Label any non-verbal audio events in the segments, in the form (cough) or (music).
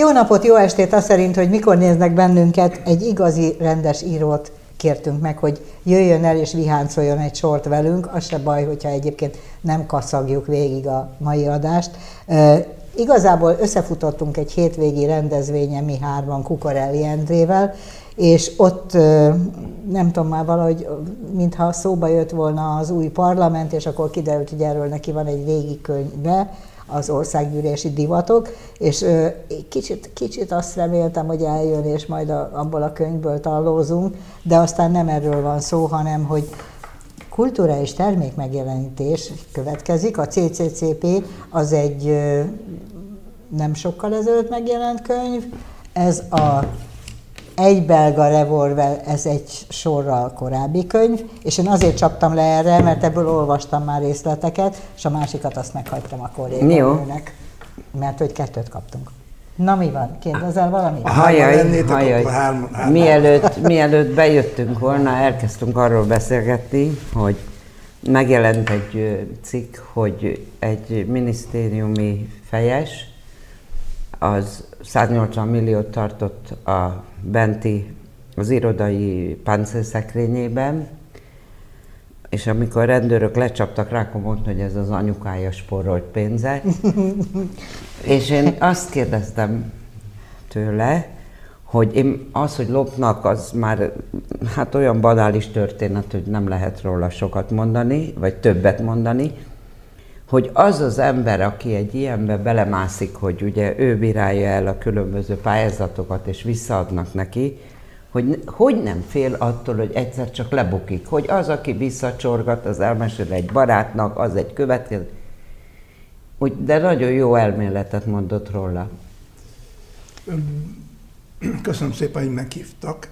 Jó napot, jó estét, azt szerint, hogy mikor néznek bennünket, egy igazi rendes írót kértünk meg, hogy jöjjön el és viháncoljon egy sort velünk. Az se baj, hogyha egyébként nem kaszagjuk végig a mai adást. Igazából összefutottunk egy hétvégi rendezvényen mi hárman Kukorelli Endrével, és ott nem tudom már valahogy, mintha szóba jött volna az új parlament, és akkor kiderült, hogy erről neki van egy régi könyve, az országgyűlési divatok, és kicsit, kicsit azt reméltem, hogy eljön, és majd a, abból a könyvből tallózunk, de aztán nem erről van szó, hanem hogy kultúra és termék megjelenítés következik. A CCCP az egy nem sokkal ezelőtt megjelent könyv, ez a egy belga revolver, ez egy sorral korábbi könyv, és én azért csaptam le erre, mert ebből olvastam már részleteket, és a másikat azt meghagytam a kolléganőnek, mert hogy kettőt kaptunk. Na mi van? Kérdezel valamit? Hajaj, hajaj. Mielőtt, mielőtt bejöttünk volna, elkezdtünk arról beszélgetni, hogy megjelent egy cikk, hogy egy minisztériumi fejes az 180 milliót tartott a benti, az irodai páncélszekrényében, és amikor a rendőrök lecsaptak rá, akkor mondta, hogy ez az anyukája sporolt pénze. (laughs) és én azt kérdeztem tőle, hogy én az, hogy lopnak, az már hát olyan banális történet, hogy nem lehet róla sokat mondani, vagy többet mondani, hogy az az ember, aki egy ilyenbe belemászik, hogy ugye ő bírálja el a különböző pályázatokat, és visszaadnak neki, hogy hogy nem fél attól, hogy egyszer csak lebukik, hogy az, aki visszacsorgat, az elmesél egy barátnak, az egy következő. De nagyon jó elméletet mondott róla. Köszönöm szépen, hogy meghívtak.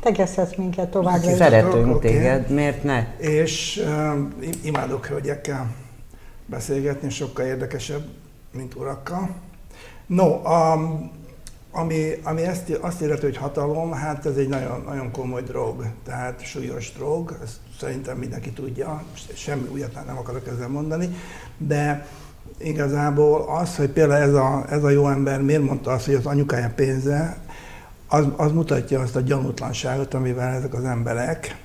Tegezhetsz minket továbbra is. Szeretünk okay. téged, miért ne? És uh, imádok hölgyekkel beszélgetni, sokkal érdekesebb, mint urakkal. No, a, ami, ami ezt, azt illeti, hogy hatalom, hát ez egy nagyon, nagyon komoly drog, tehát súlyos drog, ezt szerintem mindenki tudja, semmi újat nem akarok ezzel mondani, de igazából az, hogy például ez a, ez a jó ember miért mondta azt, hogy az anyukája pénze, az, az mutatja azt a gyanútlanságot, amivel ezek az emberek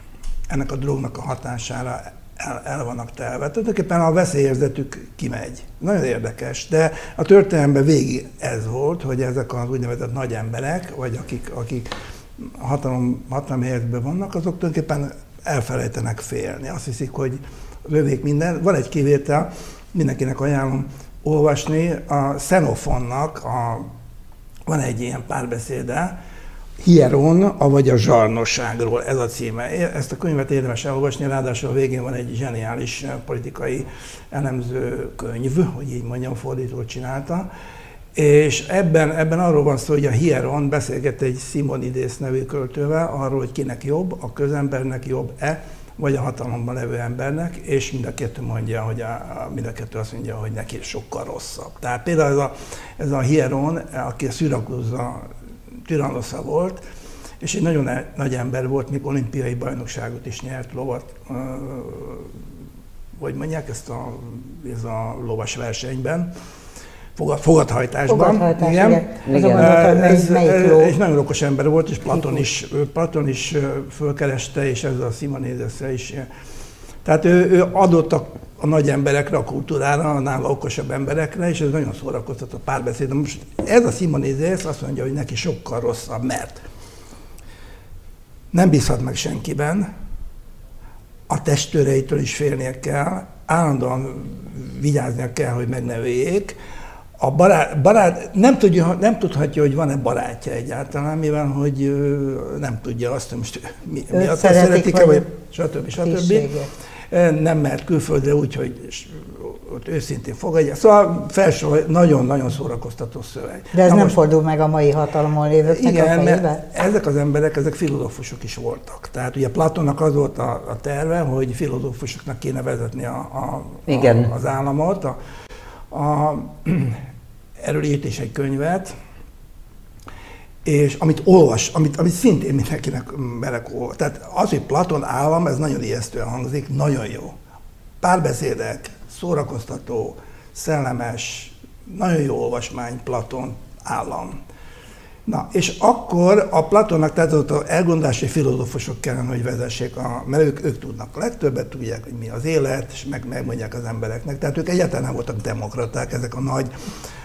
ennek a drognak a hatására el, el vannak telve. Tulajdonképpen a veszélyérzetük kimegy. Nagyon érdekes, de a történelemben végig ez volt, hogy ezek az úgynevezett nagy emberek, vagy akik, akik hatalom, hatalom helyzetben vannak, azok tulajdonképpen elfelejtenek félni. Azt hiszik, hogy lövék minden. Van egy kivétel, mindenkinek ajánlom olvasni, a Xenofonnak a, van egy ilyen párbeszéde, Hieron, avagy a zsarnosságról, ez a címe. Ezt a könyvet érdemes elolvasni, ráadásul a végén van egy zseniális politikai elemző könyv, hogy így mondjam, fordítót csinálta. És ebben, ebben arról van szó, hogy a Hieron beszélget egy Simonides nevű költővel arról, hogy kinek jobb, a közembernek jobb-e, vagy a hatalomban levő embernek, és mind a kettő mondja, hogy a, mind a kettő azt mondja, hogy neki sokkal rosszabb. Tehát például ez a, ez a Hieron, aki a Szürakuza Tyrannosza volt, és egy nagyon e- nagy ember volt, még olimpiai bajnokságot is nyert lovat, hogy mondják ezt a, ez a lovas versenyben, fogad, fogadhajtásban. Fogadhajtás, igen. igen. igen. ez, ez egy nagyon okos ember volt, és Platon is, Platon is fölkereste, és ez a Simonédeszre is. Tehát ő, ő adott a a nagy emberekre, a kultúrára, a nála okosabb emberekre, és ez nagyon szórakoztató párbeszéd. Most ez a Simonézész azt mondja, hogy neki sokkal rosszabb, mert nem bízhat meg senkiben, a testőreitől is félnie kell, állandóan vigyáznia kell, hogy megneveljék, a barát, barát nem, tudja, nem tudhatja, hogy van-e barátja egyáltalán, mivel hogy nem tudja azt, hogy most mi, mi a szeretik-e, vagy stb. stb. stb nem mehet külföldre úgy, hogy ott őszintén fogadja. Szóval felsor nagyon-nagyon szórakoztató szöveg. De ez Na nem most, fordul meg a mai hatalomon lévőknek igen, a fejébe? ezek az emberek, ezek filozófusok is voltak. Tehát ugye Platonnak az volt a, a terve, hogy filozófusoknak kéne vezetni a, a, igen. a, az államot. A, a, (clears throat) erről írt is egy könyvet, és amit olvas, amit, amit szintén mindenkinek merek olvas. Tehát az, hogy Platon állam, ez nagyon ijesztően hangzik, nagyon jó. Párbeszédek, szórakoztató, szellemes, nagyon jó olvasmány Platon, állam. Na, és akkor a Platonnak, tehát ott a elgondolási filozófusok kellene, hogy vezessék, a, mert ők, ők tudnak a legtöbbet, tudják, hogy mi az élet, és meg, megmondják az embereknek. Tehát ők egyáltalán nem voltak demokraták, ezek a nagy,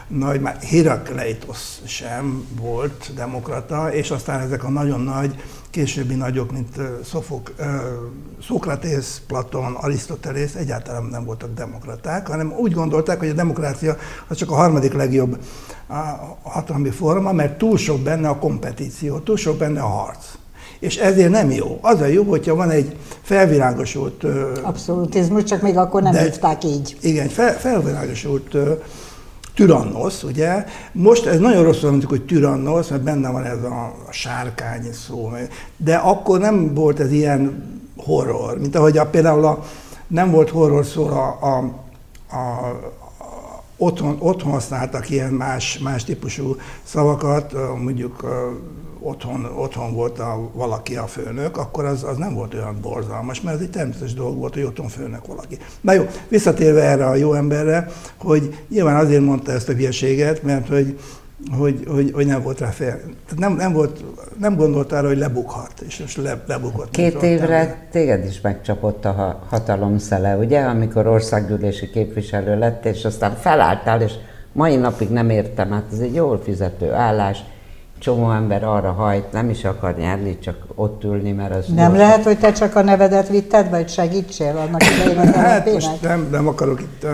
nagy már Herakleitos sem volt demokrata, és aztán ezek a nagyon nagy, későbbi nagyok, mint Szofok, Szokratész, Platon, Arisztotelész egyáltalán nem voltak demokraták, hanem úgy gondolták, hogy a demokrácia az csak a harmadik legjobb hatalmi forma, mert túl sok benne a kompetíció, túl sok benne a harc. És ezért nem jó. Az a jó, hogyha van egy felvilágosult... Abszolutizmus, csak még akkor nem hívták így. Igen, fel, felvilágosult Tyrannos, ugye? Most ez nagyon rosszul mondjuk, hogy Tyrannos, mert benne van ez a sárkány szó, de akkor nem volt ez ilyen horror, mint ahogy a, például a, nem volt horror szó a, a, a, otthon, otthon használtak ilyen más, más típusú szavakat, mondjuk otthon, otthon volt a, valaki a főnök, akkor az, az nem volt olyan borzalmas, mert ez egy természetes dolog volt, hogy otthon főnök valaki. Na jó, visszatérve erre a jó emberre, hogy nyilván azért mondta ezt a hülyeséget, mert hogy hogy, hogy, hogy nem volt rá fél. Tehát nem, nem, volt, nem gondolt arra, hogy lebukhat, és most le, lebukott. Két évre téged is megcsapott a hatalom szele, ugye, amikor országgyűlési képviselő lett, és aztán felálltál, és mai napig nem értem, hát ez egy jól fizető állás, csomó ember arra hajt, nem is akar nyerni, csak ott ülni, mert az... Nem most... lehet, hogy te csak a nevedet vitted, vagy segítsél annak idején az Hát most nem, nem akarok itt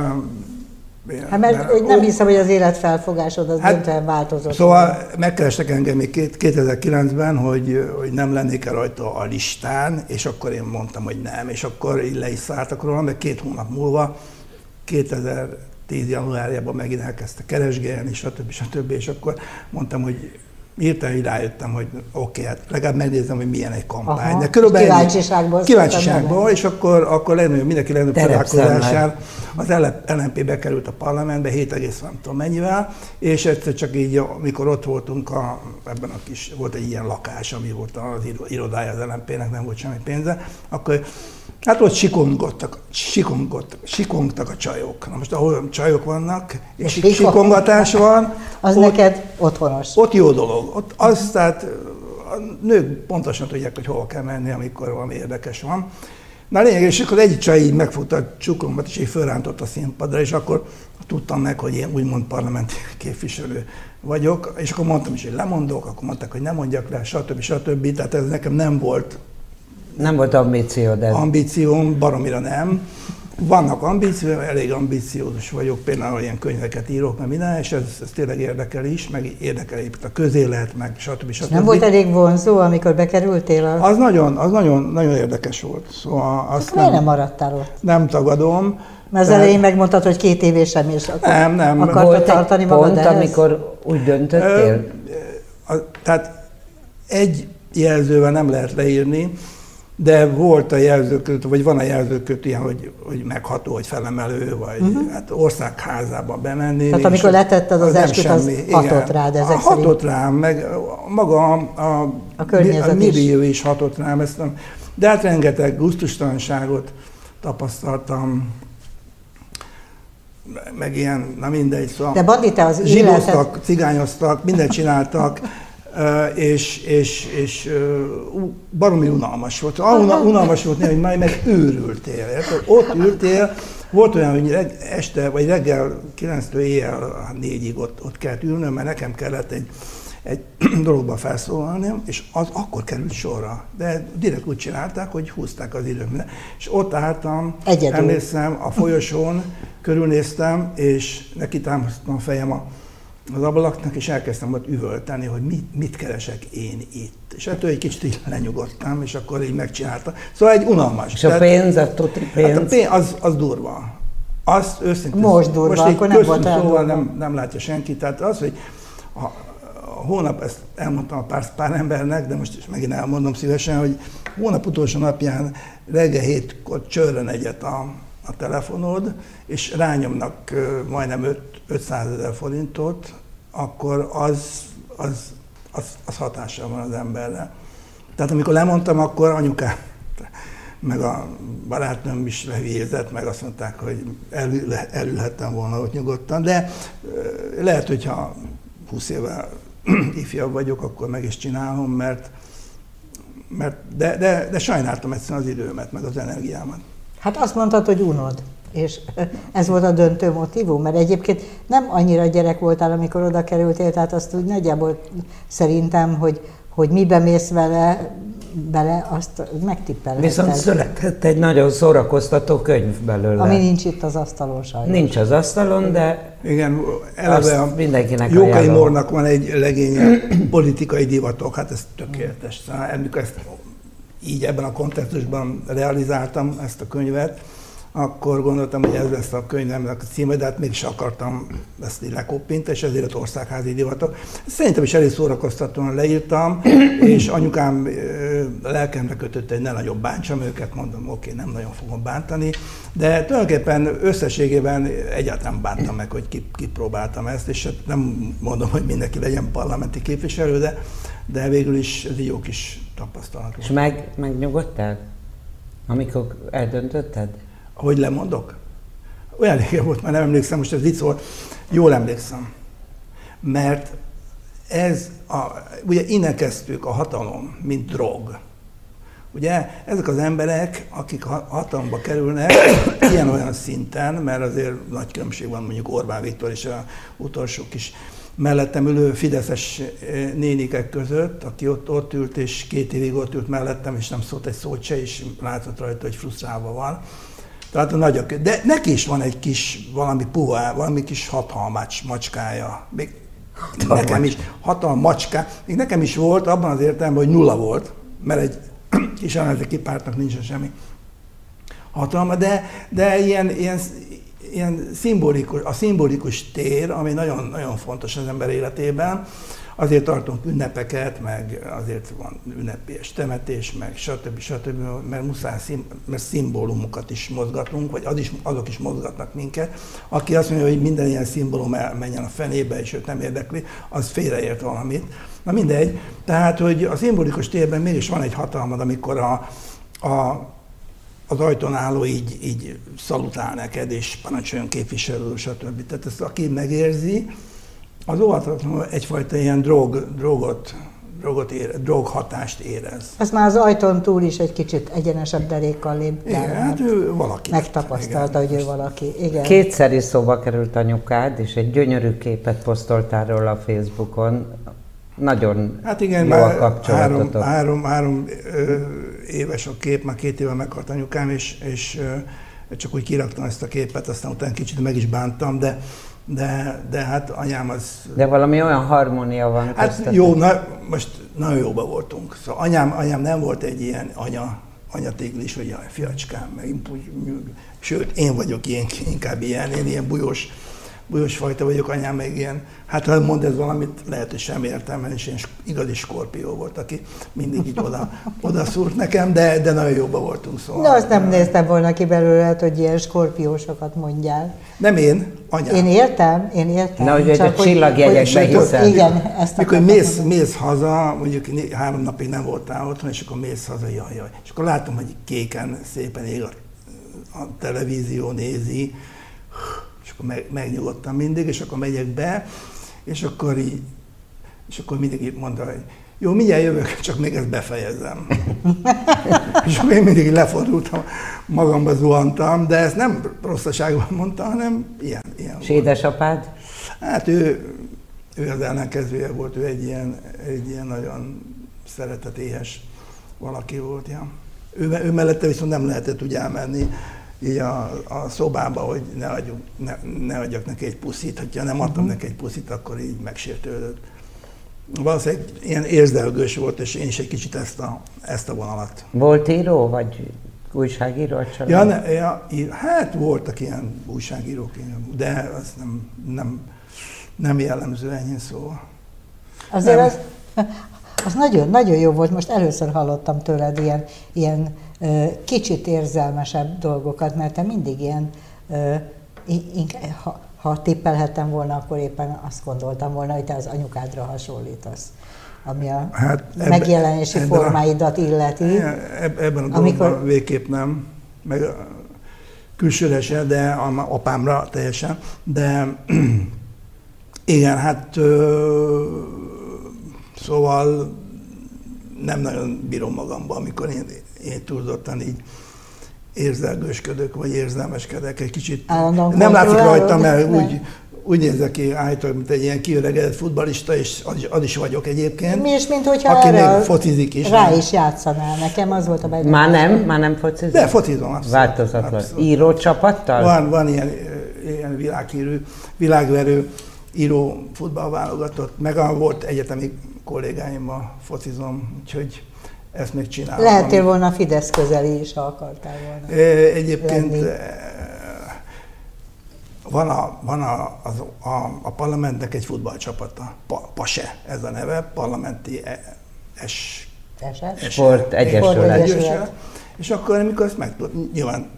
Hát mert, mert nem hiszem, hogy az életfelfogásod az hát, döntően változott. Szóval megkerestek engem még 2009-ben, hogy, hogy nem lennék-e rajta a listán, és akkor én mondtam, hogy nem, és akkor így le is szálltak róla, de két hónap múlva, 2010 januárjában megint elkezdte keresgélni, stb. stb. És akkor mondtam, hogy hirtelen rájöttem, hogy oké, okay, hát legalább megnézem, hogy milyen egy kampány. Aha, De körülbelül kíváncsiságból. Kíváncsiságból, és akkor, akkor legnagyobb, mindenki legnagyobb találkozásán az LNP bekerült a parlamentbe 7, nem tudom mennyivel, és egyszer csak így, amikor ott voltunk, a, ebben a kis, volt egy ilyen lakás, ami volt az irodája az LNP-nek, nem volt semmi pénze, akkor Hát ott sikongottak, sikongottak, sikongtak a csajok. Na most ahol csajok vannak, és sikong... sikongatás van, (laughs) az ott, neked otthonos. Ott jó dolog. Ott az, tehát a nők pontosan tudják, hogy hova kell menni, amikor valami érdekes van. Na lényeg, és akkor egy csaj így megfogta a csuklómat, és így fölrántott a színpadra, és akkor tudtam meg, hogy én úgymond parlamenti képviselő vagyok, és akkor mondtam is, hogy lemondok, akkor mondták, hogy nem mondjak le, stb. stb. Tehát ez nekem nem volt nem volt ambíció, de... Ambícióm, baromira nem. Vannak ambícióim, elég ambíciózus vagyok, például ilyen könyveket írok, meg minden, és ez, ez tényleg érdekel is, meg érdekel itt a közélet, meg stb. stb. Nem volt elég vonzó, amikor bekerültél? A... Az nagyon, az nagyon, nagyon érdekes volt. Szóval azt nem, nem maradtál ott? Nem tagadom. Mert az elején megmondtad, hogy két évesen és akkor nem, nem. akartad volt tartani magad pont, ehhez? amikor úgy döntöttél? Ö, a, tehát egy jelzővel nem lehet leírni, de volt a jelzőköt, vagy van a jelzőköt ilyen, hogy, hogy megható, vagy felemelő, vagy uh-huh. hát országházába bemenni. Tehát amikor letetted az, az esküt, az hatott rád ezek a, Hatott rám, meg maga a, a, a, a millió is hatott rám, ezt nem, de hát rengeteg gusztustalanságot tapasztaltam, meg ilyen, na mindegy, szóval De Bandi, te az életed... cigányoztak, mindent csináltak, (laughs) és, és, és baromi unalmas volt. Ah, unalmas volt néha, hogy majd meg őrültél. Érted? Ott ültél, volt olyan, hogy reg, este, vagy reggel 9-től éjjel 4-ig ott, ott kellett ülnöm, mert nekem kellett egy, egy (clears throat) dologba felszólalni, és az akkor került sorra. De direkt úgy csinálták, hogy húzták az időt. És ott álltam, Egyedül. emlékszem, a folyosón, körülnéztem, és neki támasztottam a fejem a az ablaknak, és elkezdtem ott üvölteni, hogy mit, mit keresek én itt. És ettől egy kicsit így lenyugodtam, és akkor így megcsinálta. Szóval egy unalmas. És a pénz, a pénz? Hát a pénz az, az durva. Azt őszintén... Most durva, most akkor nem volt szóval nem, nem látja senki. Tehát az, hogy a, a hónap, ezt elmondtam a pár, pár embernek, de most is megint elmondom szívesen, hogy hónap utolsó napján reggel hétkor csörren egyet a, a telefonod, és rányomnak majdnem 5, 500 ezer forintot, akkor az, az, az, az hatással van az emberre. Tehát amikor lemondtam, akkor anyukám, meg a barátnőm is lehülyézett, meg azt mondták, hogy elül, elülhettem volna ott nyugodtan, de lehet, hogyha 20 éve (clears throat) ifjabb vagyok, akkor meg is csinálom, mert, mert de, de, de sajnáltam egyszerűen az időmet, meg az energiámat. Hát azt mondtad, hogy unod, és ez volt a döntő motivum, mert egyébként nem annyira gyerek voltál, amikor oda kerültél, tehát azt úgy nagyjából szerintem, hogy, hogy mibe mész vele, bele, azt megtippelheted. Viszont született egy nagyon szórakoztató könyv belőle. Ami nincs itt az asztalon sajnos. Nincs az asztalon, de Igen, eleve a mindenkinek Jókai. Mornak van egy legénye, politikai divatok, hát ez tökéletes. Szóval amikor ezt így ebben a kontextusban realizáltam ezt a könyvet, akkor gondoltam, hogy ez lesz a könyvemnek a címe, de hát mégis akartam ezt így lekoppint, és ezért az országházi divatok. Szerintem is elég szórakoztatóan leírtam, és anyukám lelkemre kötött, hogy ne nagyobb bántsam őket, mondom, oké, nem nagyon fogom bántani, de tulajdonképpen összességében egyáltalán bántam meg, hogy ki- kipróbáltam ezt, és hát nem mondom, hogy mindenki legyen parlamenti képviselő, de, de végül is ez egy jó kis tapasztalat. És meg, megnyugodtál? Amikor eldöntötted? Hogy lemondok? Olyan régen volt, már nem emlékszem, most ez vicc volt. Jól emlékszem. Mert ez, a, ugye innen kezdtük a hatalom, mint drog. Ugye ezek az emberek, akik ha- hatalomba kerülnek, (coughs) ilyen-olyan szinten, mert azért nagy különbség van mondjuk Orbán Viktor és a utolsó kis mellettem ülő fideszes eh, nénikek között, aki ott, ott ült, és két évig ott ült mellettem, és nem szólt egy szót se, és látszott rajta, hogy frusztrálva van. Tehát a nagy a kö- De neki is van egy kis valami puha, valami kis hatalmács macskája. Még nekem is hatalmas macska. Még nekem is volt abban az értelemben, hogy nulla volt, mert egy (clears throat) kis ellenzéki pártnak nincsen semmi hatalma, de, de ilyen, ilyen, ilyen szimbolikus, a szimbolikus tér, ami nagyon, nagyon fontos az ember életében, azért tartunk ünnepeket, meg azért van ünnepés temetés, meg stb. stb. mert muszáj, szim, mert szimbólumokat is mozgatunk, vagy az is, azok is mozgatnak minket. Aki azt mondja, hogy minden ilyen szimbólum elmenjen a fenébe, és őt nem érdekli, az félreért valamit. Na mindegy. Tehát, hogy a szimbolikus térben mégis van egy hatalmad, amikor a, a az ajtón álló így, így szalutál neked, és parancsoljon képviselő, stb. Tehát ezt aki megérzi, az óvatatlanul egyfajta ilyen drog, drogot, drogot ére, droghatást érez. Azt már az ajtón túl is egy kicsit egyenesebb derékkal lép. Igen, mert hát ő valaki. Megtapasztalta, igen. hogy ő valaki. Igen. Kétszer is szóba került anyukád, és egy gyönyörű képet posztoltál róla a Facebookon. Nagyon Hát igen, jó a már három, kapcsolatotok. három, három ö, éves a kép, már két éve meghalt anyukám, és, és ö, csak úgy kiraktam ezt a képet, aztán utána kicsit meg is bántam, de, de, de hát anyám az De valami olyan harmónia van Hát köztetek. jó, na, most nagyon jóba voltunk. Szóval anyám, anyám nem volt egy ilyen anya, anyatiglis, hogy jaj, fiacskám, meg sőt, én vagyok ilyen, inkább ilyen, én ilyen bujós, bujós fajta vagyok, anyám meg ilyen, hát ha mond ez valamit, lehet, hogy sem értem, és ilyen igazi skorpió volt, aki mindig így oda, (laughs) oda szúrt nekem, de, de nagyon jóba voltunk. Szóval. De azt nem néztem volna ki belőle, hogy ilyen skorpiósokat mondjál. Nem én, anyám. Én értem, én értem. Na, hogy egy csak a csillagjegyekbe hiszel. Igen, ezt Mikor mész, mondani. mész haza, mondjuk három napig nem voltál otthon, és akkor mész haza, jaj, jaj. És akkor látom, hogy kéken szépen ég a, a televízió, nézi, akkor meg, megnyugodtam mindig, és akkor megyek be, és akkor így, és akkor mindig így mondta, hogy jó, mindjárt jövök, (laughs) csak még ezt befejezem. (laughs) és akkor én mindig lefordultam, magamba zuhantam, de ezt nem rosszaságban mondta, hanem ilyen, ilyen És édesapád? Hát ő, ő az ellenkezője volt, ő egy ilyen, egy ilyen nagyon szeretetéhes valaki volt. Ja. Ő, ő mellette viszont nem lehetett úgy elmenni így a, a szobába, hogy ne, adjuk, ne, ne adjak neki egy puszit. Ha nem adtam neki egy puszit, akkor így megsértődött. Valószínűleg ilyen érzelgős volt, és én is egy kicsit ezt a, ezt a vonalat. Volt író, vagy újságíró a család? Ja, ne, ja, í- hát voltak ilyen újságírók, de az nem, nem, nem jellemző ennyi szó. Azért Nem. az, az nagyon, nagyon jó volt. Most először hallottam tőled ilyen, ilyen kicsit érzelmesebb dolgokat, mert te mindig ilyen, ha, ha tippelhettem volna, akkor éppen azt gondoltam volna, hogy te az anyukádra hasonlítasz, ami a Hát ebbe- megjelenési ebben a- formáidat illeti. Eb- Ebben a Amikor- dologban végképp nem, meg külsőre se, de apámra teljesen, de (clears throat) Igen, hát ö, szóval nem nagyon bírom magamba, amikor én, én túlzottan így érzelgősködök, vagy érzelmeskedek egy kicsit. Állandóan nem látszik rajtam, mert úgy, úgy nézek ki állítólag, mint egy ilyen kiöregedett futbalista, és az is, az is vagyok egyébként. Mi is, mint hogyha aki még focizik is. Rá nem? is játszanál. Nekem az volt a benyomásom. Már nem? Már nem focizik? De focizom, abszolút. Változatlan. Abszolút. Író csapattal? Van, van ilyen, ilyen világhírű, világverő író futballválogatott, meg volt egyetemi kollégáimmal focizom, úgyhogy ezt még csinálom. Lehetél volna Fidesz közeli is, ha akartál volna. Egyébként lenni. van, a, van a, az, a, a parlamentnek egy futballcsapata, pa, PASE ez a neve, parlamenti e, es, Sport Egyesület. És akkor, amikor ezt megtudtam, nyilván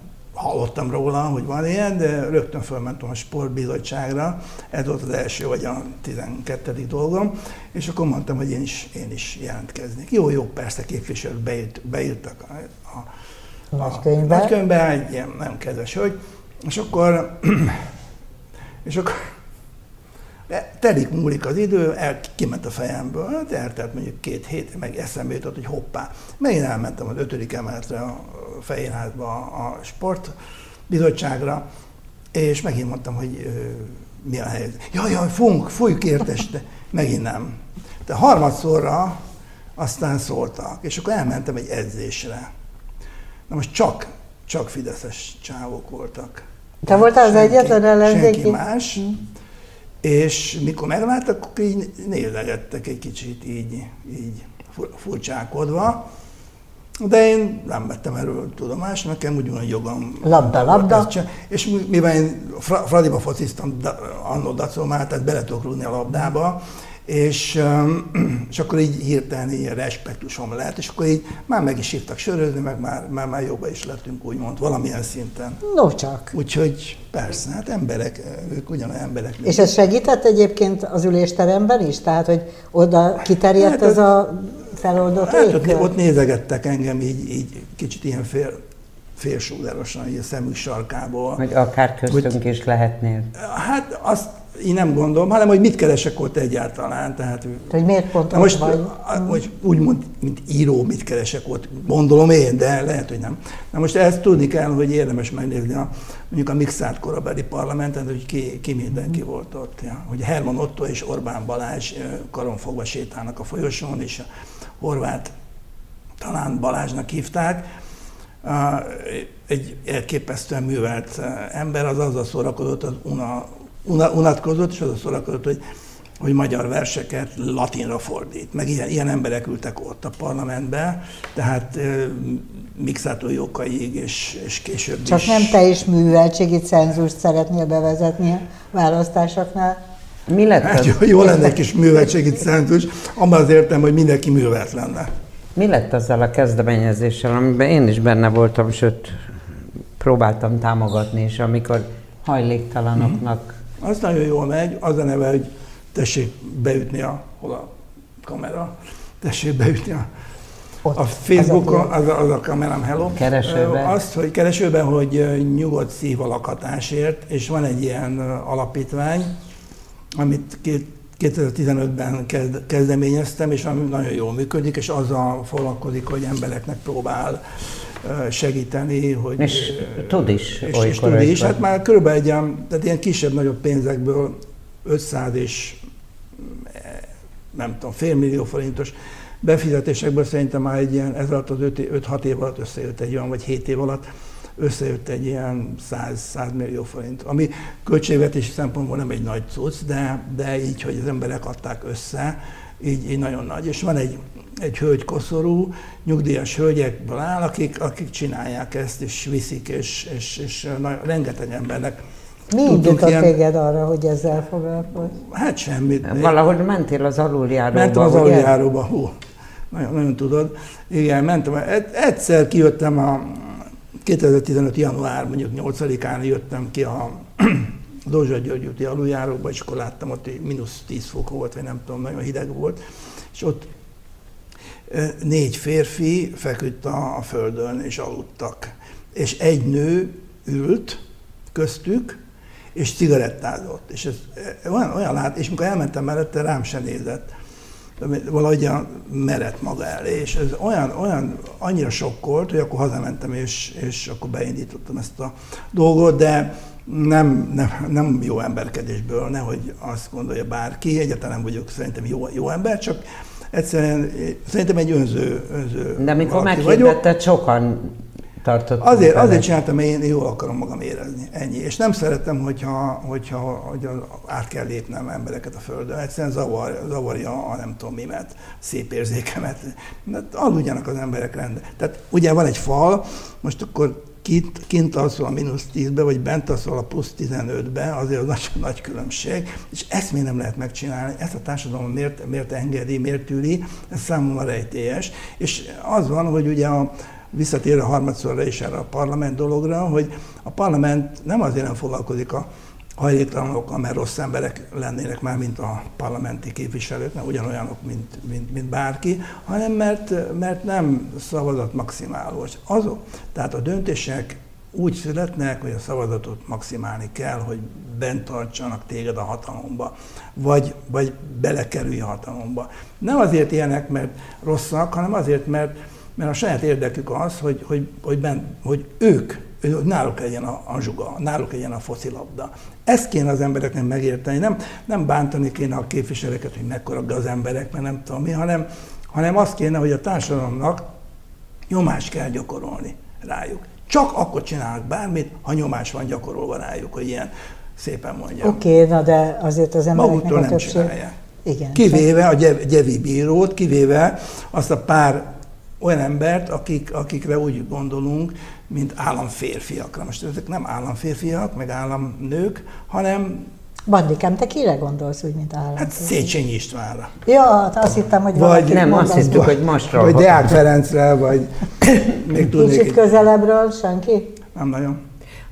hallottam róla, hogy van ilyen, de rögtön fölmentem a sportbizottságra, ez volt az első vagy a 12. dolgom, és akkor mondtam, hogy én is, én is jelentkeznék. Jó, jó, persze képviselők beírt, beírtak a, a, a nagykönyvbe. nagykönyvbe, egy ilyen nem kedves hogy, és akkor, (clears throat) és akkor telik múlik az idő, el, kiment a fejemből, hát eltelt mondjuk két hét, meg eszembe jutott, hogy hoppá. Megint elmentem az ötödik emeletre a Fehérházba a sportbizottságra, és megint mondtam, hogy mi a helyzet. Jaj, jaj, funk, fújjuk értes, de megint nem. De harmadszorra aztán szóltak, és akkor elmentem egy edzésre. Na most csak, csak fideszes csávok voltak. Te voltál az egyetlen ellenzéki? Senki más. Hmm. És mikor megláttak, akkor így nézegettek egy kicsit így, így furcsákodva. De én nem vettem erről tudomást, nekem úgy van jogom. Labda, labda. És mivel én Fradiba fociztam annó dacomát, tehát bele tudok rúgni a labdába, és, (clears throat) és akkor így hirtelen így respektusom lett, és akkor így már meg is hívtak sörözni, meg már, már, már jobban is lettünk, úgymond, valamilyen szinten. No csak. Úgyhogy persze, hát emberek, ők ugyanolyan emberek. És ez segített egyébként az ülésteremben is? Tehát, hogy oda kiterjedt hát, ez a feloldott hát, ott, ott nézegettek engem így, így kicsit ilyen fél, félsúderosan, így a szemük sarkából. Hogy akár köztünk hogy, is lehetnél. Hát azt én nem gondolom, hanem hogy mit keresek ott egyáltalán. Tehát, hogy miért pont most, vagy? Hogy úgymond, mint író, mit keresek ott, gondolom én, de lehet, hogy nem. Na most ezt tudni kell, hogy érdemes megnézni a, mondjuk a mixált korabeli parlamenten, hogy ki, ki mindenki mm. volt ott. Ja. Hogy Herman Otto és Orbán Balázs karon fogva sétálnak a folyosón, és a horvát talán Balázsnak hívták, egy elképesztően művelt ember, az azzal szórakozott az UNA unatkozott, és az a szórakozott, hogy, hogy magyar verseket latinra fordít. Meg ilyen, ilyen emberek ültek ott a parlamentbe, tehát Mixától Jókaig, és, és később Csak is. nem te is műveltségi cenzust szeretnél bevezetni a választásoknál? Mi lett hát, jó, jó lenne egy kis műveltségi cenzus, abban az értem, hogy mindenki művelt lenne. Mi lett azzal a kezdeményezéssel, amiben én is benne voltam, sőt, próbáltam támogatni, és amikor hajléktalanoknak az nagyon jól megy, az a neve, hogy tessék beütni a, hol a kamera, tessék beütni a, Ott, a Facebookon, az a, az a kamerám, hello. Keresőben. Azt, hogy keresőben, hogy nyugodt szív a lakatásért, és van egy ilyen alapítvány, amit két, 2015-ben kezd, kezdeményeztem, és ami nagyon jól működik, és azzal foglalkozik, hogy embereknek próbál segíteni, hogy... És tud is és, és tud is, hát már körülbelül egy ilyen, tehát ilyen kisebb-nagyobb pénzekből 500 és nem tudom, fél millió forintos befizetésekből szerintem már egy ilyen, ez alatt az 5-6 év alatt összejött egy olyan, vagy 7 év alatt összejött egy ilyen 100, 100 millió forint, ami költségvetési szempontból nem egy nagy cucc, de, de így, hogy az emberek adták össze, így, így nagyon nagy. És van egy egy hölgy koszorú, nyugdíjas hölgyekből áll, akik, akik csinálják ezt, és viszik, és, és, és na, rengeteg embernek mi indított ilyen... téged arra, hogy ezzel foglalkozz? Hát semmit. Valahogy mentél az aluljáróba. Mentem az aluljáróba, hú, nagyon, nagyon tudod. Igen, mentem. Egyszer kijöttem a 2015. január, mondjuk 8-án jöttem ki a (clears throat) Dózsa György úti aluljáróba, és akkor láttam ott, hogy mínusz 10 fok volt, vagy nem tudom, nagyon hideg volt, és ott négy férfi feküdt a, a földön és aludtak. És egy nő ült köztük, és cigarettázott. És ez olyan, olyan lát, és mikor elmentem mellette, rám se nézett valahogy merett maga elé, és ez olyan, olyan annyira sokkolt, hogy akkor hazamentem, és, és akkor beindítottam ezt a dolgot, de nem, nem, nem jó emberkedésből, nehogy azt gondolja bárki, egyáltalán nem vagyok szerintem jó, jó ember, csak egyszerűen szerintem egy önző, önző De amikor meghirdetted, sokan tartott. Azért, azért csináltam, mert én jól akarom magam érezni, ennyi. És nem szeretem, hogyha, hogyha hogy át kell lépnem embereket a földön. Egyszerűen zavar, zavarja a nem tudom mimet, szép érzékemet. Aludjanak az emberek rende. Tehát ugye van egy fal, most akkor kint, kint alszol a mínusz 10-be, vagy bent alszol a plusz 15-be, azért az nagy, nagy különbség, és ezt miért nem lehet megcsinálni, ezt a társadalom miért, miért engedi, miért tűri, ez számomra rejtélyes. És az van, hogy ugye a, visszatér a harmadszorra is erre a parlament dologra, hogy a parlament nem azért nem foglalkozik a hajléktalanokkal, mert rossz emberek lennének már, mint a parlamenti képviselők, mert ugyanolyanok, mint, mint, mint bárki, hanem mert, mert nem szavazat maximálós. Azok, tehát a döntések úgy születnek, hogy a szavazatot maximálni kell, hogy bent tartsanak téged a hatalomba, vagy, vagy belekerülj a hatalomba. Nem azért ilyenek, mert rosszak, hanem azért, mert mert a saját érdekük az, hogy, hogy, hogy, ben, hogy ők, hogy náluk legyen a, a zsuga, náluk legyen a focilabda. Ezt kéne az embereknek megérteni, nem, nem bántani kéne a képviselőket, hogy mekkora az emberek, mert nem tudom mi, hanem, hanem azt kéne, hogy a társadalomnak nyomást kell gyakorolni rájuk. Csak akkor csinálnak bármit, ha nyomás van gyakorolva rájuk, hogy ilyen szépen mondjam. Oké, okay, na de azért az embereknek Maguktól a többség... nem csinálják. Igen, kivéve a gyevi bírót, kivéve azt a pár olyan embert, akik, akikre úgy gondolunk, mint államférfiakra. Most ezek nem államférfiak, meg államnők, hanem Bandikám, te kire gondolsz úgy, mint állam? Hát Széchenyi Istvánra. Ja, hát azt hittem, hogy vagy Nem, azt hittük, hogy Masra. Vagy Deák Ferencre, vagy (coughs) még tudnék. Kicsit közelebbről senki? Nem nagyon.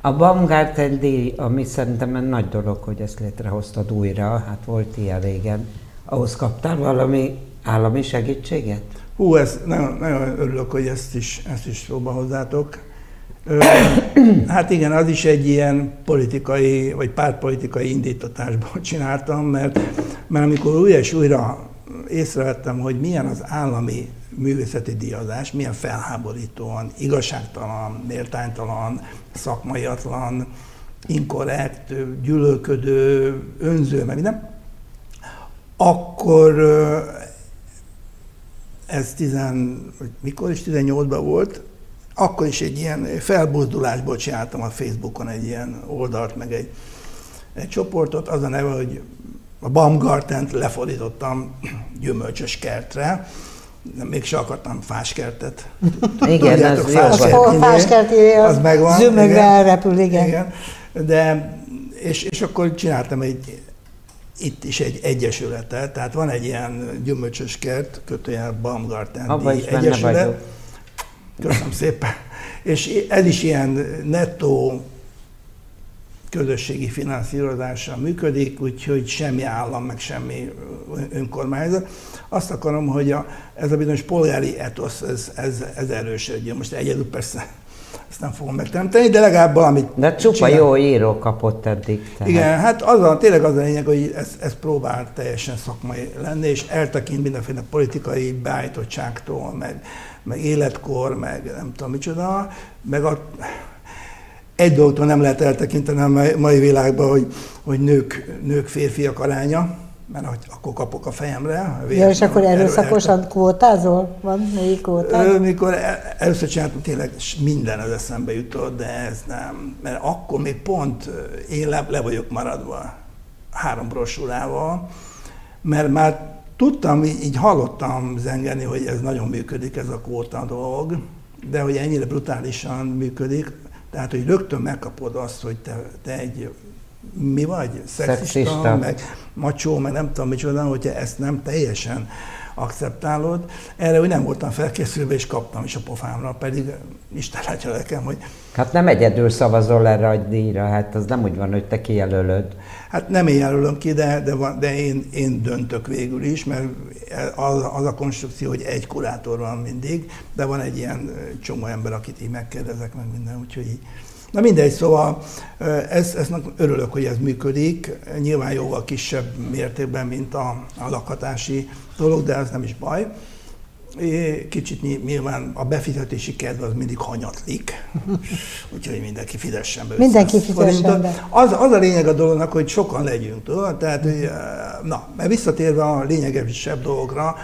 A Baumgarten díj, ami szerintem egy nagy dolog, hogy ezt létrehoztad újra, hát volt ilyen régen. Ahhoz kaptál valami állami segítséget? Hú, ez, nagyon, nagyon örülök, hogy ezt is, ezt is szóba hozzátok. Hát igen, az is egy ilyen politikai, vagy pártpolitikai indítatásból (laughs) csináltam, mert, mert amikor újra és újra észrevettem, hogy milyen az állami művészeti díjazás, milyen felháborítóan, igazságtalan, méltánytalan, szakmaiatlan, inkorrekt, gyűlölködő, önző, meg minden, akkor ez 10, mikor is 18-ban volt, akkor is egy ilyen felbuzdulásból csináltam a Facebookon egy ilyen oldalt, meg egy, egy csoportot, az a neve, hogy a Baumgartent lefordítottam gyümölcsös kertre, de mégse akartam fáskertet. Igen, Tudjátok, az fáskert, jó. Fáskert, az, az megvan. Zömögre elrepül, igen. igen. De, és, és akkor csináltam egy, itt is egy egyesülete, tehát van egy ilyen gyümölcsös kert, kötőjel Baumgarten Abba is egyesület. Vagyok. Köszönöm szépen. És ez is ilyen nettó közösségi finanszírozással működik, úgyhogy semmi állam, meg semmi önkormányzat. Azt akarom, hogy a, ez a bizonyos polgári etosz, ez, ez, ez erősödjön. Most egyedül persze ezt nem fogom megteremteni, de legalább valamit De csupa csinál. jó író kapott eddig. Tehát. Igen, hát az a, tényleg az a lényeg, hogy ez, ez próbál teljesen szakmai lenni, és eltekint mindenféle politikai beállítottságtól, meg, meg életkor, meg nem tudom micsoda, meg a, egy dolgtól nem lehet eltekinteni a mai világban, hogy, hogy nők, nők férfiak aránya, mert hogy akkor kapok a fejemre. A ja, és akkor erőszakosan kvótázol? Van még kvótáz? Mikor először csináltam, tényleg minden az eszembe jutott, de ez nem. Mert akkor még pont én le, le vagyok maradva három brosúrával, mert már tudtam, így, így hallottam zengeni, hogy ez nagyon működik, ez a kvóta dolog, de hogy ennyire brutálisan működik, tehát, hogy rögtön megkapod azt, hogy te, te egy mi vagy? Szexista, Szexista. meg macsó, meg nem tudom micsoda, hogyha ezt nem teljesen akceptálod. Erre hogy nem voltam felkészülve, és kaptam is a pofámra, pedig Isten látja nekem, hogy... Hát nem egyedül szavazol erre a díjra, hát az nem úgy van, hogy te kijelölöd. Hát nem én jelölöm ki, de, de, van, de én, én döntök végül is, mert az, az a konstrukció, hogy egy kurátor van mindig, de van egy ilyen csomó ember, akit így megkérdezek meg minden, úgyhogy így Na mindegy, szóval ez, ez örülök, hogy ez működik, nyilván jóval kisebb mértékben, mint a, a lakhatási dolog, de ez nem is baj. Kicsit nyilván a befizetési kedv az mindig hanyatlik, (laughs) úgyhogy mindenki fizessen be. Mindenki fizessen be. Az, az a lényeg a dolognak, hogy sokan legyünk, tudod? Tehát, na, visszatérve a lényegesebb dolgokra,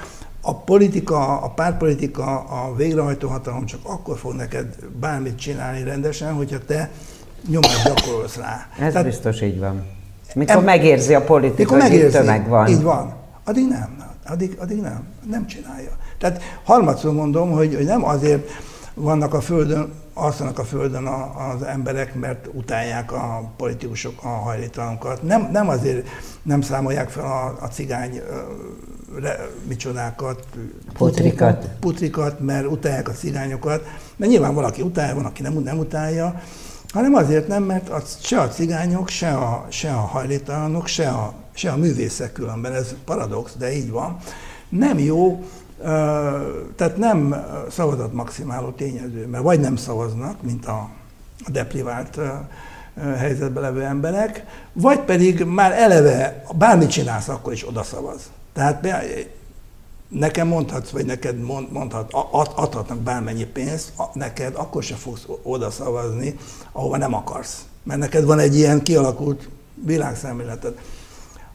a politika, a pártpolitika, a végrehajtó hatalom csak akkor fog neked bármit csinálni rendesen, hogyha te nyomást gyakorolsz rá. Ez Tehát, biztos így van. Mikor em, megérzi a politika, mikor megérzi, hogy tömeg van. Így van. Addig nem. Addig, addig nem. Nem csinálja. Tehát harmadszor mondom, hogy, hogy nem azért vannak a földön, alszanak a földön a, az emberek, mert utálják a politikusok a hajléktalanokat. Nem, nem azért nem számolják fel a, a cigány re, micsodákat, putrikat. putrikat, mert utálják a cigányokat, mert nyilván valaki utálja, van, aki nem, nem utálja, hanem azért nem, mert az, se a cigányok, se a, se a hajléktalanok, se a, se a művészek különben, ez paradox, de így van, nem jó, tehát nem szavazat maximáló tényező, mert vagy nem szavaznak, mint a, a deprivált helyzetben levő emberek, vagy pedig már eleve bármit csinálsz, akkor is odaszavaz. Tehát nekem mondhatsz, vagy neked mond, mondhat, adhatnak bármennyi pénzt, neked akkor se fogsz oda szavazni, ahova nem akarsz. Mert neked van egy ilyen kialakult világszemléleted.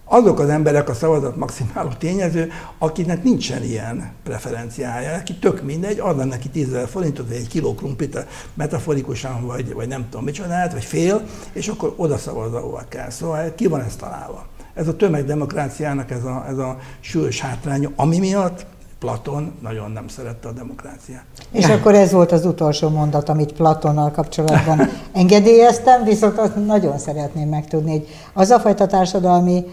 Azok az emberek a szavazat maximáló tényező, akinek nincsen ilyen preferenciája, neki tök mindegy, adnak neki 10 forintot, vagy egy kiló krumplit, metaforikusan, vagy, vagy nem tudom micsodát, vagy fél, és akkor oda szavaz, ahova kell. Szóval ki van ez találva? Ez a tömegdemokráciának ez a, ez a súlyos hátránya, ami miatt Platon nagyon nem szerette a demokráciát. És akkor ez volt az utolsó mondat, amit Platonnal kapcsolatban (laughs) engedélyeztem, viszont azt nagyon szeretném megtudni, hogy az a fajta társadalmi,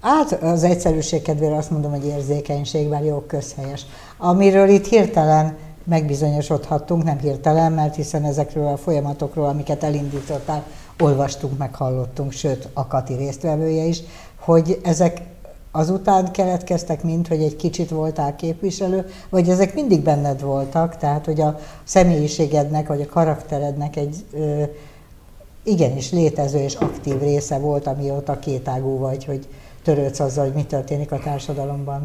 át az egyszerűség kedvére azt mondom, hogy érzékenység, bár jó közhelyes, amiről itt hirtelen megbizonyosodhattunk, nem hirtelen, mert hiszen ezekről a folyamatokról, amiket elindítottál, olvastunk, meghallottunk, sőt, a Kati résztvevője is, hogy ezek azután keletkeztek, mint hogy egy kicsit voltál képviselő, vagy ezek mindig benned voltak, tehát hogy a személyiségednek, vagy a karakterednek egy ö, igenis létező és aktív része volt, amióta kétágú vagy, hogy törődsz azzal, hogy mi történik a társadalomban?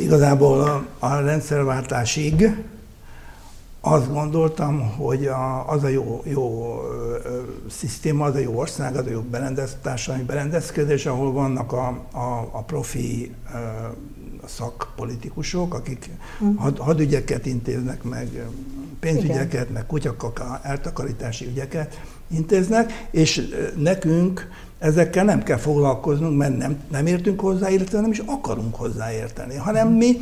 Igazából a, a rendszerváltásig azt gondoltam, hogy a, az a jó, jó szisztéma, az a jó ország, az a jó berendez, társadalmi berendezkedés, ahol vannak a, a, a profi szakpolitikusok, akik uh-huh. had, hadügyeket intéznek, meg pénzügyeket, Igen. meg kutyakaka eltakarítási ügyeket intéznek, és nekünk ezekkel nem kell foglalkoznunk, mert nem, nem értünk hozzá, illetve nem is akarunk hozzáérteni, hanem mi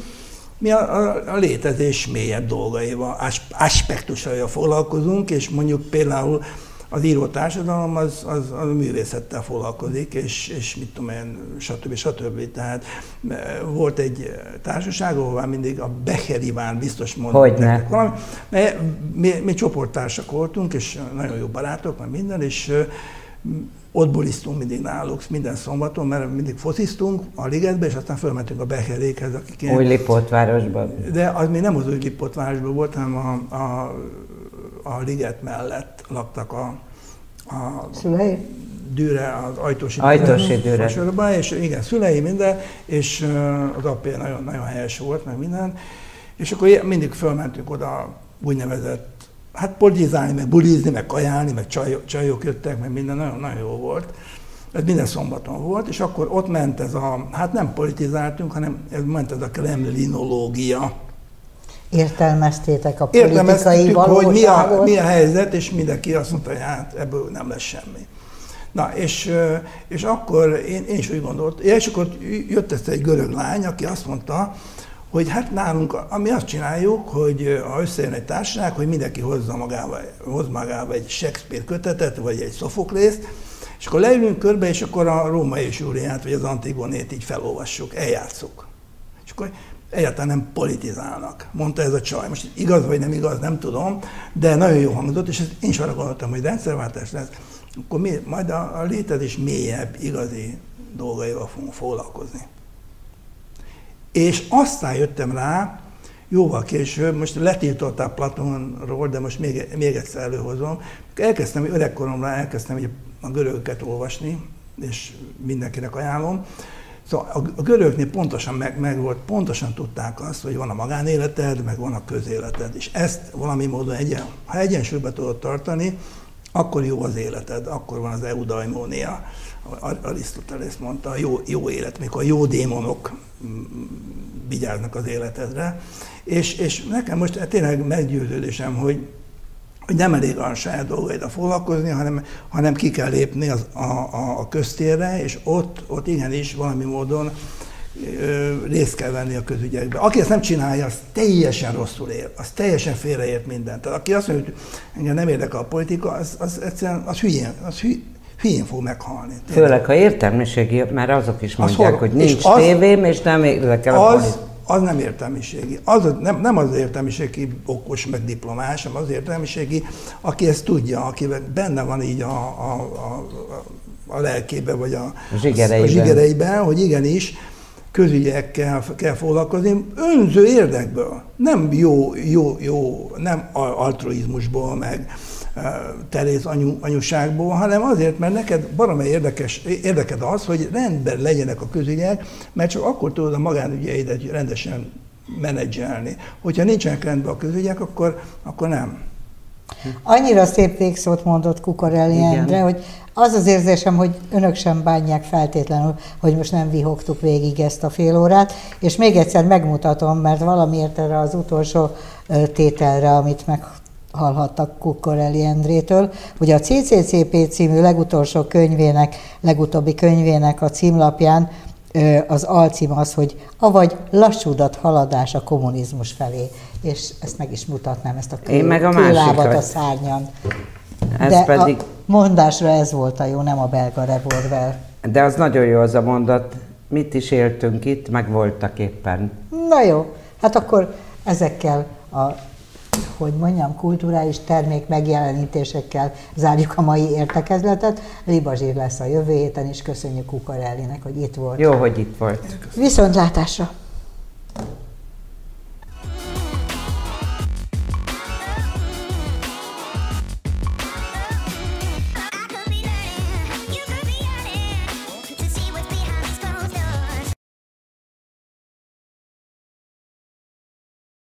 mi a, a, a létezés mélyebb dolgaival, aspektusaival foglalkozunk, és mondjuk például az író társadalom az, az, az a művészettel foglalkozik, és, és mit tudom én, stb. stb. Tehát e, volt egy társaság, ahová mindig a Becher Iván biztos mondott Hogyne. valami. Mi, mi csoporttársak voltunk, és nagyon jó barátok, meg minden, és ott bulisztunk mindig náluk, minden szombaton, mert mindig fociztunk a ligetbe, és aztán fölmentünk a Becherékhez, akik ilyen... Új Lipótvárosban. De az még nem az új Lipótvárosban volt, hanem a, a, a liget mellett laktak a, a szülei? Dűre, az Ajtósi, Ajtósi Dűre. Sorban, és igen, szülei minden, és az apja nagyon, nagyon helyes volt, meg minden. És akkor mindig fölmentünk oda úgynevezett hát politizálni, meg bulizni, meg kajálni, meg csajok, csajok jöttek, meg minden nagyon, nagyon jó volt. Ez minden szombaton volt, és akkor ott ment ez a, hát nem politizáltunk, hanem ez ment ez a kremlinológia. Értelmeztétek a politikai hogy mi a, mi a helyzet, és mindenki azt mondta, hogy hát ebből nem lesz semmi. Na, és, és akkor én, én is úgy gondoltam, és akkor jött ezt egy görög lány, aki azt mondta, hogy hát nálunk, ami azt csináljuk, hogy ha összejön egy társaság, hogy mindenki hozza magával, hoz magával egy Shakespeare kötetet, vagy egy Szofoklészt, és akkor leülünk körbe, és akkor a római és Júliát, vagy az Antigonét így felolvassuk, eljátszuk. És akkor egyáltalán nem politizálnak, mondta ez a csaj. Most igaz vagy nem igaz, nem tudom, de nagyon jó hangzott, és én is arra gondoltam, hogy rendszerváltás lesz, akkor mi, majd a, a létezés mélyebb, igazi dolgaival fogunk foglalkozni. És aztán jöttem rá, jóval később, most letiltották Platonról, de most még, még egyszer előhozom. Elkezdtem, öregkoromra elkezdtem a görögöket olvasni, és mindenkinek ajánlom. Szóval a görögnél pontosan meg, meg volt, pontosan tudták azt, hogy van a magánéleted, meg van a közéleted, és ezt valami módon, egyen, ha egyensúlyba tudod tartani, akkor jó az életed, akkor van az eudaimónia. Arisztotelész mondta, a jó, jó élet, mikor jó démonok mm, vigyáznak az életedre. És, és nekem most tényleg meggyőződésem, hogy, hogy nem elég a saját dolgaidra foglalkozni, hanem, hanem ki kell lépni az, a, a, a köztérre, és ott, ott igenis valami módon részt kell venni a közügyekbe. Aki ezt nem csinálja, az teljesen rosszul él, az teljesen félreért mindent. Tehát aki azt mondja, hogy engem nem érdekel a politika, az, az egyszerűen az hülyén, az hülyén, hülyén fog meghalni. Tényleg. Főleg, ha értelmiségi, mert azok is mondják, az hogy nincs és az, tévém, és nem érdekel a az, az nem értelmiségi. Az, nem, nem az értelmiségi okos, meg diplomás, hanem az értelmiségi, aki ezt tudja, aki benne van így a, a, a, a lelkébe, vagy a, zsigereiben. a zsigereiben, hogy igenis, közügyekkel kell foglalkozni, önző érdekből, nem jó, jó, jó, nem altruizmusból, meg teréz anyu, anyuságból, hanem azért, mert neked baromi érdekes, érdeked az, hogy rendben legyenek a közügyek, mert csak akkor tudod a magánügyeidet rendesen menedzselni. Hogyha nincsenek rendben a közügyek, akkor, akkor nem. Annyira szép végszót mondott Kukorelli Endre, hogy az az érzésem, hogy önök sem bánják feltétlenül, hogy most nem vihogtuk végig ezt a fél órát, és még egyszer megmutatom, mert valamiért erre az utolsó tételre, amit meghallhattak Kukorelli Endrétől, hogy a CCCP című legutolsó könyvének, legutóbbi könyvének a címlapján az alcím az, hogy avagy lassúdat haladás a kommunizmus felé. És ezt meg is mutatnám, ezt a kül, Én meg a másikat. a szárnyan. Ez De pedig... a mondásra ez volt a jó, nem a belga revolver. De az nagyon jó az a mondat, mit is éltünk itt, meg voltak éppen. Na jó, hát akkor ezekkel a hogy mondjam, kulturális termék megjelenítésekkel zárjuk a mai értekezletet. Libazsír lesz a jövő héten, és köszönjük Kukarellinek, hogy itt volt. Jó, hogy itt volt. Viszontlátásra!